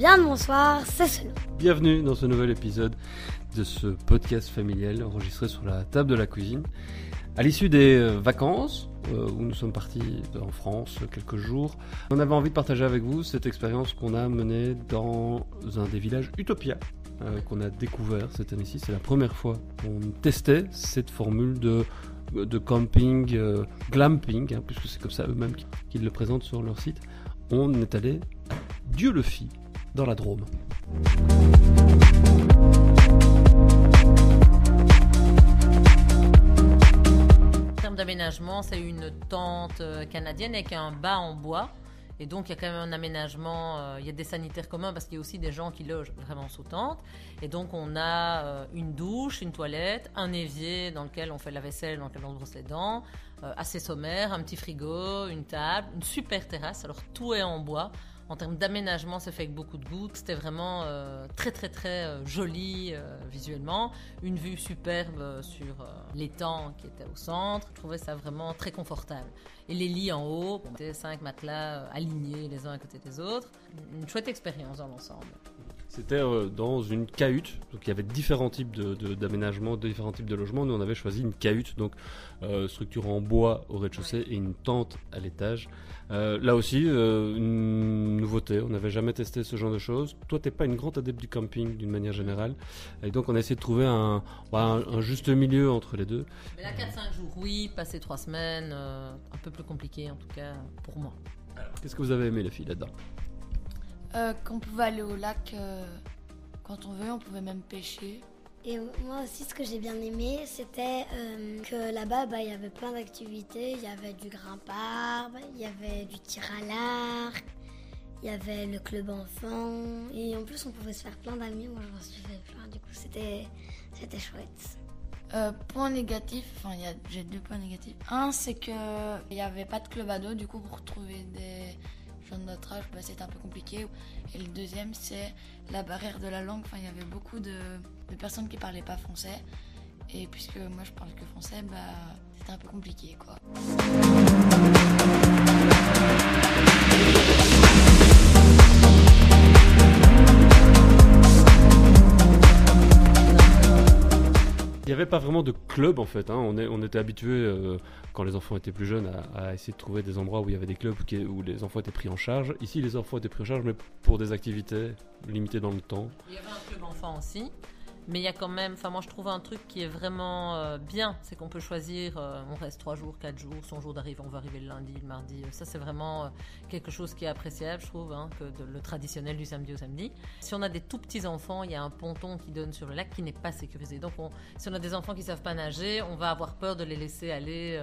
bien le bonsoir, c'est Seno. Bienvenue dans ce nouvel épisode de ce podcast familial enregistré sur la table de la cuisine. À l'issue des euh, vacances, euh, où nous sommes partis en France quelques jours, on avait envie de partager avec vous cette expérience qu'on a menée dans un des villages Utopia, euh, qu'on a découvert cette année-ci. C'est la première fois qu'on testait cette formule de, de camping, glamping, hein, puisque c'est comme ça eux-mêmes qu'ils le présentent sur leur site. On est allé à Dieu-le-Fit, dans la Drôme. d'aménagement, c'est une tente euh, canadienne avec un bas en bois. Et donc, il y a quand même un aménagement, euh, il y a des sanitaires communs parce qu'il y a aussi des gens qui logent vraiment sous tente. Et donc, on a euh, une douche, une toilette, un évier dans lequel on fait la vaisselle, dans lequel on brosse les dents, assez sommaire, un petit frigo, une table, une super terrasse. Alors, tout est en bois. En termes d'aménagement, c'est fait avec beaucoup de goût. C'était vraiment euh, très très très euh, joli euh, visuellement. Une vue superbe sur l'étang qui était au centre. Je trouvais ça vraiment très confortable. Et les lits en haut, c'était cinq matelas alignés les uns à côté des autres. Une chouette expérience dans l'ensemble. C'était dans une cahute, donc il y avait différents types d'aménagements, de, différents types de logements. Nous on avait choisi une cahute, donc structure en bois au rez-de-chaussée et une tente à l'étage. Euh, là aussi, euh, une nouveauté. On n'avait jamais testé ce genre de choses. Toi, t'es pas une grande adepte du camping d'une manière générale. Et donc, on a essayé de trouver un, bah, juste milieu entre les deux. Mais là, 4-5 jours, oui. Passer 3 semaines, euh, un peu plus compliqué en tout cas pour moi. Qu'est-ce que vous avez aimé, les filles, là-dedans? Qu'on pouvait aller au lac quand on veut, on pouvait même pêcher. Et moi aussi, ce que j'ai bien aimé, c'était euh, que là-bas, bah, il y avait plein d'activités. Il y avait du grimpard, il y avait du tir à l'arc, il y avait le club enfant. Et en plus, on pouvait se faire plein d'amis. Moi, je m'en suis fait plein. Du coup, c'était, c'était chouette. Euh, point négatif, enfin, j'ai deux points négatifs. Un, c'est qu'il n'y avait pas de club ado. Du coup, pour trouver des de notre âge, bah, c'était un peu compliqué. Et le deuxième, c'est la barrière de la langue. Enfin, il y avait beaucoup de, personnes qui parlaient pas français. Et puisque moi je parle que français, bah, c'était un peu compliqué quoi. Pas vraiment de club en fait. Hein. On, est, était habitué euh, quand les enfants étaient plus jeunes à, essayer de trouver des endroits où il y avait des clubs où, les enfants étaient pris en charge. Ici, les enfants étaient pris en charge, mais pour des activités limitées dans le temps. Il y avait un club enfant aussi. Mais il y a quand même, enfin moi je trouve un truc qui est vraiment euh, bien, c'est qu'on peut choisir, euh, on reste 3 jours, 4 jours, son jour d'arrivée, on va arriver le lundi, le mardi. Ça c'est vraiment euh, quelque chose qui est appréciable, je trouve, hein, que le traditionnel du samedi au samedi. Si on a des tout petits enfants, il y a un ponton qui donne sur le lac qui n'est pas sécurisé. Donc si on a des enfants qui savent pas nager, on va avoir peur de les laisser aller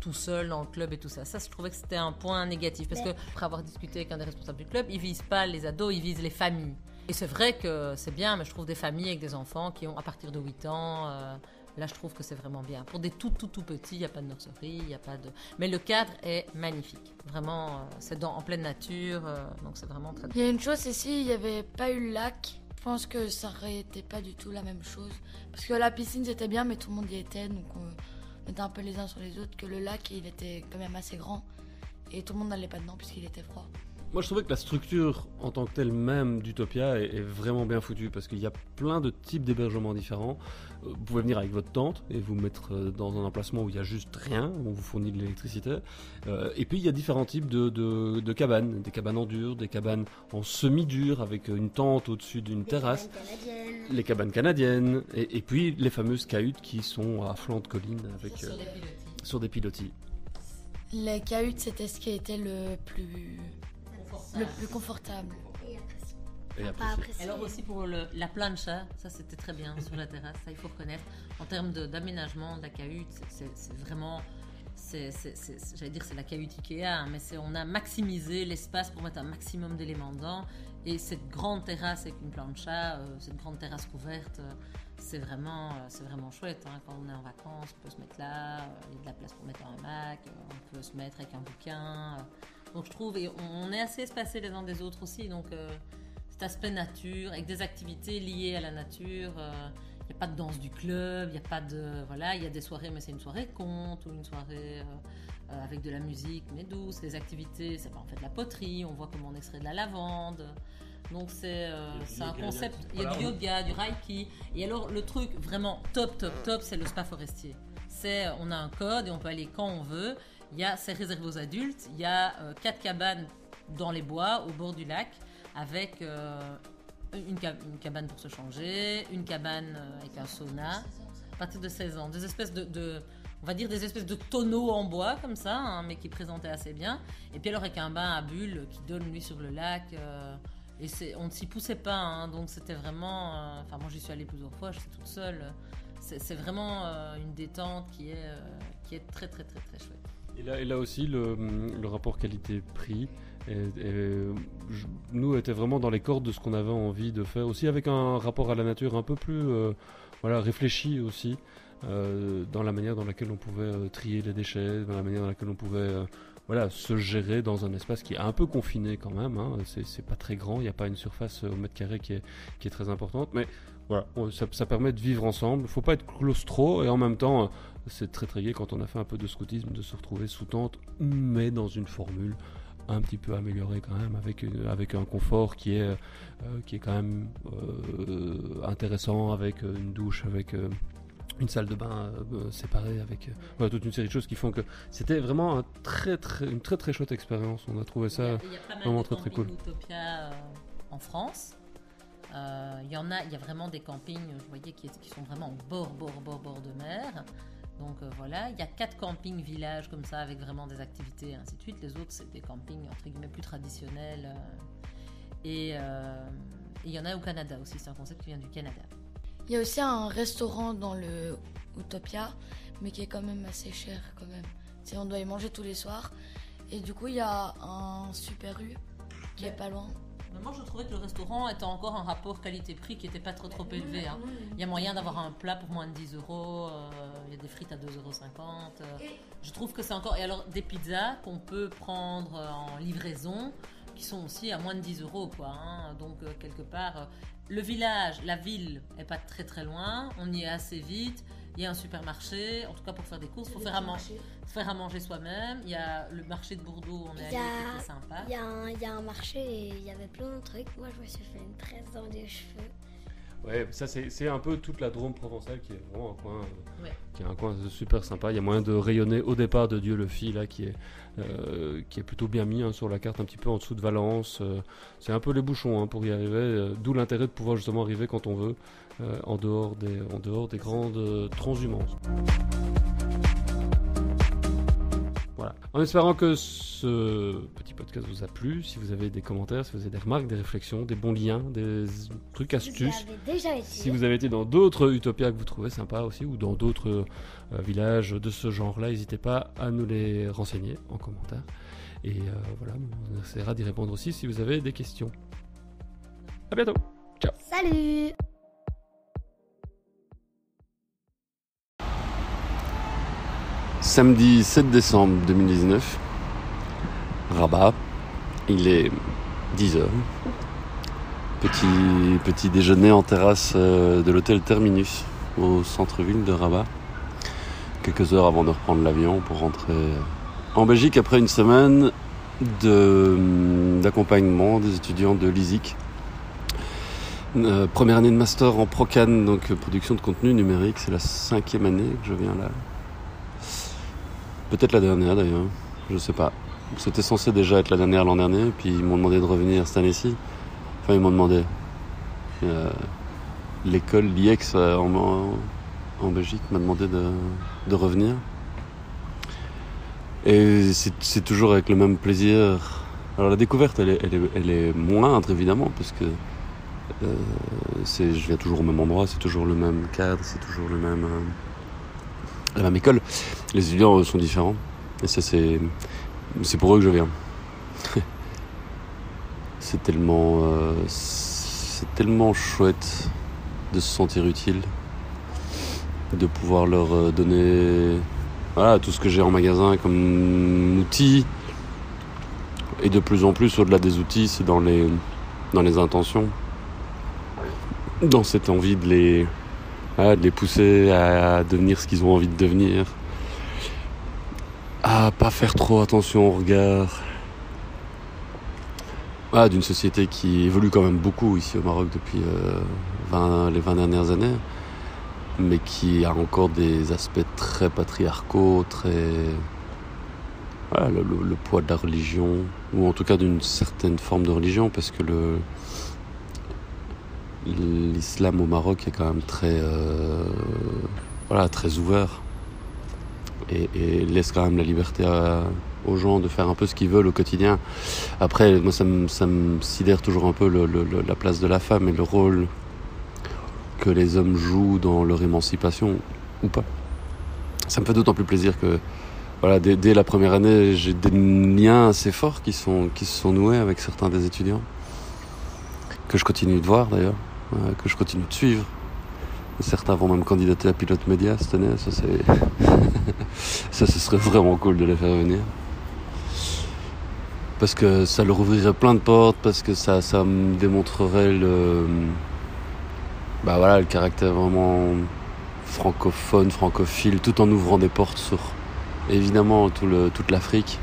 tout seul dans le club et tout ça. Ça, je trouvais que c'était un point négatif parce que, après avoir discuté avec un des responsables du club, ils visent pas les ados, ils visent les familles. Et c'est vrai que c'est bien, mais je trouve des familles avec des enfants qui ont à partir de 8 ans. Euh, là, je trouve que c'est vraiment bien. Pour des tout, tout, tout petits, il n'y a pas de nurserie, il n'y a pas de. Mais le cadre est magnifique. Vraiment, euh, c'est en pleine nature, euh, donc c'est vraiment très. Il y a une chose, c'est s'il n'y avait pas eu le lac, je pense que ça n'aurait été pas du tout la même chose. Parce que la piscine, c'était bien, mais tout le monde y était, donc on était un peu les uns sur les autres. Que le lac, il était quand même assez grand, et tout le monde n'allait pas dedans puisqu'il était froid. Moi, je trouvais que la structure en tant que telle même d'Utopia est, vraiment bien foutue parce qu'il y a plein de types d'hébergements différents. Euh, vous pouvez venir avec votre tente et vous mettre euh, dans un emplacement où il y a juste rien, où on vous fournit de l'électricité. Euh, et puis, il y a différents types de, cabanes, des cabanes en dur, des cabanes en semi-dur avec une tente au-dessus d'une terrasse. Les cabanes canadiennes. Et, puis, les fameuses cahutes qui sont à flanc de colline avec, sur, des sur des pilotis. Les cahutes, c'était ce qui était le plus le plus confortable. Et Alors aussi pour la plancha, ça c'était très bien sur la terrasse, ça il faut reconnaître. En termes d'aménagement de, la cahute, c'est vraiment, j'allais dire c'est la cahute Ikea, hein, mais on a maximisé l'espace pour mettre un maximum d'éléments dedans. Et cette grande terrasse avec une plancha, euh, cette grande terrasse couverte, euh, c'est vraiment, euh, c'est vraiment chouette. Hein. Quand on est en vacances, on peut se mettre là, il y a de la place pour mettre un Mac, on peut se mettre avec un bouquin. Donc je trouve, et on est assez espacés les uns des autres aussi, donc euh, cet aspect nature, avec des activités liées à la nature. Il euh, n'y a pas de danse du club, il n'y a pas de. Voilà, il y a des soirées, mais c'est une soirée conte ou une soirée euh, avec de la musique, mais douce. Les activités, c'est en fait de la poterie, on voit comment on extrait de la lavande. Donc c'est euh, un concept, il y a du yoga, du reiki. Et alors le truc vraiment top, top, top, c'est le spa forestier. C'est, on a un code et on peut aller quand on veut. Il y a, c'est réservé aux adultes. Il y a euh, quatre cabanes dans les bois, au bord du lac, avec euh, une, ca- une cabane pour se changer, une cabane euh, avec un sauna. À partir de 16 ans, des espèces de, on va dire des espèces de tonneaux en bois comme ça, hein, mais qui présentaient assez bien. Et puis alors avec un bain à bulles qui donne lui sur le lac. et on ne s'y poussait pas, hein, donc c'était vraiment. Enfin, moi j'y suis allée plusieurs fois, j'étais toute seule. C'est, vraiment une détente qui est, qui est très très très très chouette. Et là, aussi, le, rapport qualité-prix, nous, était vraiment dans les cordes de ce qu'on avait envie de faire. Aussi avec un rapport à la nature un peu plus euh, voilà, réfléchi aussi, euh, dans la manière dans laquelle on pouvait euh, trier les déchets, dans la manière dans laquelle on pouvait voilà, se gérer dans un espace qui est un peu confiné quand même. Hein. C'est, pas très grand, il n'y a pas une surface au mètre carré qui est, qui est très importante. Mais voilà, ça, ça permet de vivre ensemble. Il faut pas être claustro et en même temps... euh, c'est très très gai quand on a fait un peu de scoutisme de se retrouver sous tente, mais dans une formule un petit peu améliorée quand même, avec, une- avec un confort qui est, euh, qui est quand même euh, intéressant, avec euh, une douche, avec euh, une salle de bain euh, séparée, avec euh, voilà, toute une série de choses qui font que c'était vraiment un très, très, une très très chouette expérience. On a trouvé Il y ça. a, il y a pas mal vraiment de très, très euh, en France. Euh, Il y en a, il y a vraiment des campings, je voyais, qui, qui sont vraiment bord, bord, bord, bord de mer. Donc euh, voilà, il y a quatre campings villages comme ça avec vraiment des activités et ainsi de suite. Les autres, c'est des campings entre guillemets plus traditionnels. euh, et euh, il y en a au Canada aussi, c'est un concept qui vient du Canada. Il y a aussi un restaurant dans le Utopia, mais qui est quand même assez cher quand même. On doit y manger tous les soirs. Et du coup, il y a un Super U qui est pas loin. Mais moi, je trouvais que le restaurant était encore un rapport qualité-prix qui n'était pas trop trop élevé. hein. Il y a moyen d'avoir un plat pour moins de 10 euros, euh, il y a des frites à 2,50 euros. euh, Je trouve que c'est encore. Et alors, des pizzas qu'on peut prendre euh, en livraison qui sont aussi à moins de 10 euros, quoi. hein. Donc, quelque part, le village, la ville est pas très très loin, on y est assez vite. Il y a un supermarché, en tout cas pour faire des courses, il faut faire à, man- faire à manger soi-même. Il y a le marché de Bordeaux, on est allé, a- qui était sympa. Il y, a un, il y a un marché et il y avait plein de trucs. Moi, je me suis fait une tresse dans les cheveux. Ouais, ça c'est un peu toute la Drôme provençale qui est vraiment un coin, euh, Ouais. qui est un coin super sympa. Il y a moyen de rayonner au départ de Dieu le Fit là, qui est euh, qui est plutôt bien mis hein, sur la carte, un petit peu en dessous de Valence. euh, c'est un peu les bouchons hein, pour y arriver. D'où l'intérêt de pouvoir justement arriver quand on veut, en dehors des en dehors des grandes transhumances. Voilà. En espérant que ce petit podcast vous a plu, si vous avez des commentaires, si vous avez des remarques, des réflexions, des bons liens, des trucs, astuces, avez déjà été. si vous avez été dans d'autres utopias que vous trouvez sympas aussi, ou dans d'autres euh, villages de ce genre-là, n'hésitez pas à nous les renseigner en commentaire. Et euh, voilà, on essaiera d'y répondre aussi si vous avez des questions. À bientôt Salut Samedi 7 décembre 2019, Rabat, il est 10h. Petit, déjeuner en terrasse euh, de l'hôtel Terminus au centre-ville de Rabat. Quelques heures avant de reprendre l'avion pour rentrer en Belgique après une semaine d'accompagnement des étudiants de l'ISIC. Euh, première année de master en Procan, donc production de contenu numérique. C'est la cinquième année que je viens là. Peut-être la dernière d'ailleurs, je sais pas. C'était censé déjà être la dernière l'an dernier, puis ils m'ont demandé de revenir cette année-ci. Enfin, ils m'ont demandé. Euh, L'école, l'IEX euh, en, Belgique m'a demandé de, revenir. Et c'est toujours avec le même plaisir. Alors la découverte, elle est, elle est, moindre évidemment, parce que euh, je viens toujours au même endroit, c'est toujours le même cadre, c'est toujours le même, la même école. Les étudiants eux, sont différents. Et ça, c'est, c'est pour eux que je viens. c'est tellement, euh, c'est tellement chouette de se sentir utile, de pouvoir leur euh, donner, tout ce que j'ai en magasin comme outils. Et de plus en plus, au-delà des outils, c'est dans les, dans les intentions, dans cette envie de les, de les pousser à devenir ce qu'ils ont envie de devenir à pas faire trop attention au regard, ah, d'une société qui évolue quand même beaucoup ici au Maroc depuis 20, les 20 dernières années, mais qui a encore des aspects très patriarcaux, très. Voilà, le, poids de la religion, ou en tout cas d'une certaine forme de religion, parce que l'islam au Maroc est quand même très, euh, voilà, très ouvert et, laisse quand même la liberté aux gens de faire un peu ce qu'ils veulent au quotidien. Après, moi, ça me, sidère toujours un peu la place de la femme et le rôle que les hommes jouent dans leur émancipation ou pas. Ça me fait d'autant plus plaisir que voilà, dès, dès la première année, j'ai des liens assez forts qui, sont, qui se sont noués avec certains des étudiants, que je continue de voir d'ailleurs que je continue de suivre. Certains vont même candidater à pilote média cette année. Ça, ça, ce serait vraiment cool de les faire venir. Parce que ça leur ouvrirait plein de portes, parce que ça, ça me démontrerait le, bah voilà, le caractère vraiment francophone, francophile, tout en ouvrant des portes sur évidemment toute l'Afrique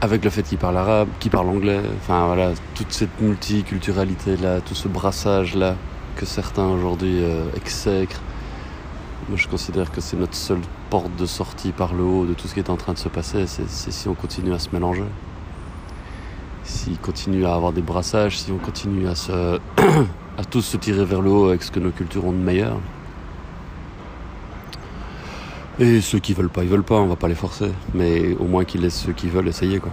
avec le fait qu'il parle arabe, qu'il parle anglais, enfin voilà, toute cette multiculturalité-là, tout ce brassage-là que certains aujourd'hui euh, exècrent. Moi je considère que c'est notre seule porte de sortie par le haut de tout ce qui est en train de se passer, c'est si on continue à se mélanger. S'il continue à avoir des brassages, si on continue à, se à tous se tirer vers le haut avec ce que nos cultures ont de meilleur. Et ceux qui veulent pas, ils veulent pas, on va pas les forcer. Mais au moins qu'ils laissent ceux qui veulent essayer, quoi.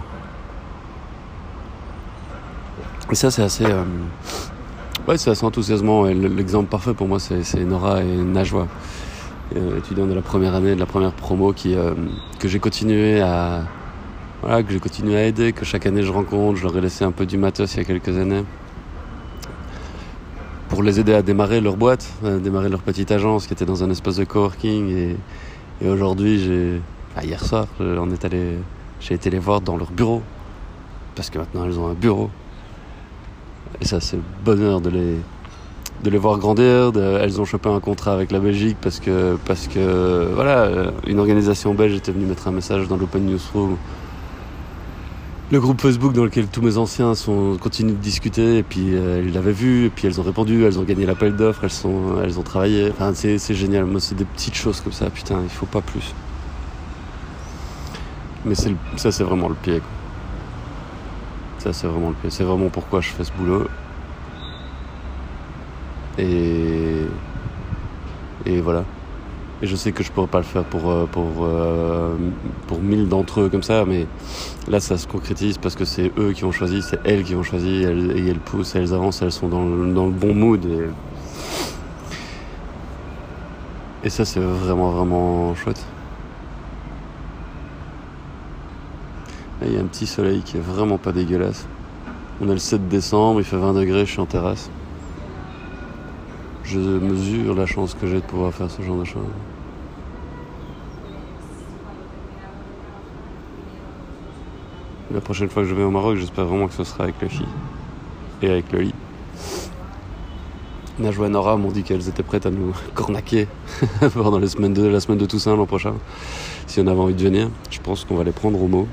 Et ça, c'est assez. Euh, ouais, c'est assez enthousiasmant. L'exemple parfait pour moi, c'est Nora et Najwa, euh, étudiants de la première année, de la première promo, euh, que j'ai continué à. Voilà, que j'ai continué à aider, que chaque année je rencontre. Je leur ai laissé un peu du matos il y a quelques années pour les aider à démarrer leur boîte, à démarrer leur petite agence qui était dans un espace de coworking et, et aujourd'hui, j'ai, hier soir, allé, j'ai été les voir dans leur bureau. Parce que maintenant, elles ont un bureau. Et ça, c'est le bonheur de les, de les voir grandir. elles ont chopé un contrat avec la Belgique parce que, parce que, voilà, une organisation belge était venue mettre un message dans l'Open Newsroom. Le groupe Facebook dans lequel tous mes anciens continuent de discuter, et puis euh, ils l'avaient vu, et puis elles ont répondu, elles ont gagné l'appel d'offres, elles, sont, elles ont travaillé. Enfin, c'est, génial. Moi, c'est des petites choses comme ça, putain, il faut pas plus. Mais c'est ça, c'est vraiment le pied. Ça, c'est vraiment le. C'est pourquoi je fais ce boulot. Et. Voilà. Et je sais que je pourrais pas le faire pour, euh, euh, pour mille d'entre eux comme ça, mais là ça se concrétise parce que c'est eux qui ont choisi, c'est elles qui ont choisi, elles, et elles poussent, elles avancent, elles sont dans le, bon mood. Et ça c'est vraiment vraiment chouette. Il y a un petit soleil qui est vraiment pas dégueulasse. On est le 7 décembre, il fait 20 degrés, je suis en terrasse je mesure la chance que j'ai de pouvoir faire ce genre de choses. La prochaine fois que je vais au Maroc, j'espère vraiment que ce sera avec les filles et avec le lit. Najwa et Nora m'ont dit qu'elles étaient prêtes à nous cornaquer pendant les semaines de, la semaine de Toussaint l'an prochain. Si on avait envie de venir, je pense qu'on va les prendre au mot.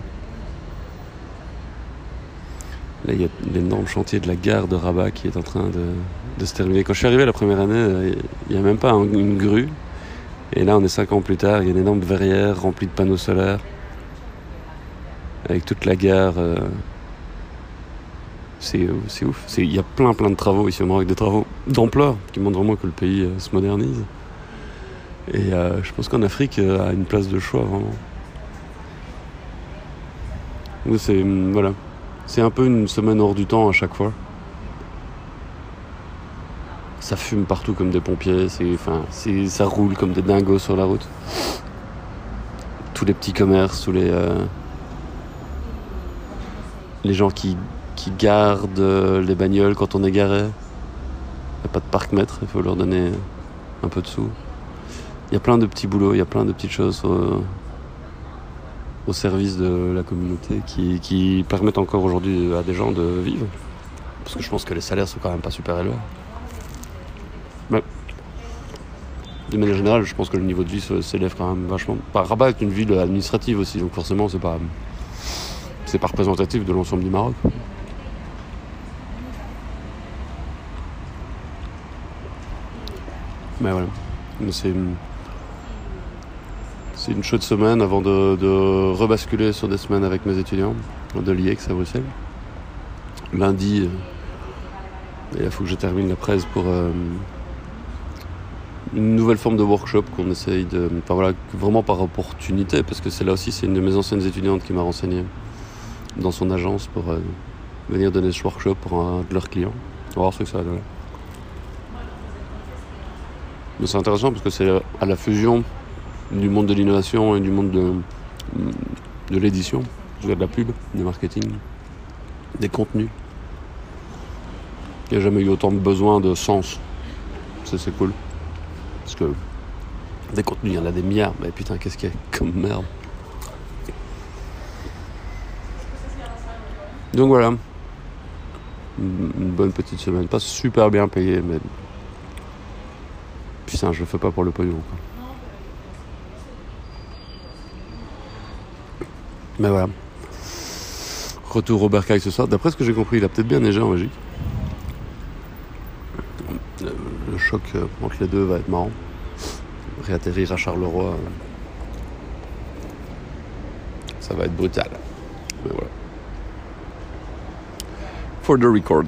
Là, il y a l'énorme chantier de la gare de Rabat qui est en train de, se terminer. Quand je suis arrivé la première année, il n'y a même pas une grue. Et là, on est cinq ans plus tard, il y a une énorme verrière remplie de panneaux solaires. Avec toute la gare. Euh, c'est ouf. Il y a plein plein de travaux ici au Maroc, des travaux d'ampleur qui montrent vraiment que le pays euh, se modernise. Et euh, je pense qu'en Afrique a une place de choix vraiment. C'est voilà, c'est un peu une semaine hors du temps à chaque fois. Ça fume partout comme des pompiers, c'est, enfin, ça roule comme des dingos sur la route. Tous les petits commerces, tous les, euh, les gens qui, qui gardent les bagnoles quand on est garé. Il n'y a pas de parc-mètre, il faut leur donner un peu de sous. Il y a plein de petits boulots, il y a plein de petites choses. Euh, au service de la communauté qui, qui permettent encore aujourd'hui à des gens de vivre. Parce que je pense que les salaires sont quand même pas super élevés. Mais de manière générale, je pense que le niveau de vie s'élève quand même vachement. Rabat est une ville administrative aussi, donc forcément c'est pas c'est pas représentatif de l'ensemble du Maroc. Mais voilà. Mais C'est. C'est une chouette semaine avant de, de rebasculer sur des semaines avec mes étudiants de l'IEX à Bruxelles. Lundi, euh, il faut que je termine la presse pour euh, une nouvelle forme de workshop qu'on essaye de. Enfin voilà, vraiment par opportunité, parce que c'est là aussi, c'est une de mes anciennes étudiantes qui m'a renseigné dans son agence pour euh, venir donner ce workshop pour un de leurs clients. On va voir ce que ça va donner. Mais c'est intéressant parce que c'est à la fusion du monde de l'innovation et du monde de, de l'édition, de la pub, du marketing, des contenus. Il n'y a jamais eu autant de besoin de sens. Ça c'est cool. Parce que des contenus, il y en a des milliards. Mais putain, qu'est-ce qu'il y a comme merde. Donc voilà. Une une bonne petite semaine. Pas super bien payé, mais. Putain, je le fais pas pour le pognon. quoi. Mais voilà. Retour au Bercail ce soir. D'après ce que j'ai compris, il a peut-être bien neigé en Belgique. Le, le choc euh, entre les deux va être marrant. Réatterrir à Charleroi, euh, ça va être brutal. Mais voilà. For the record.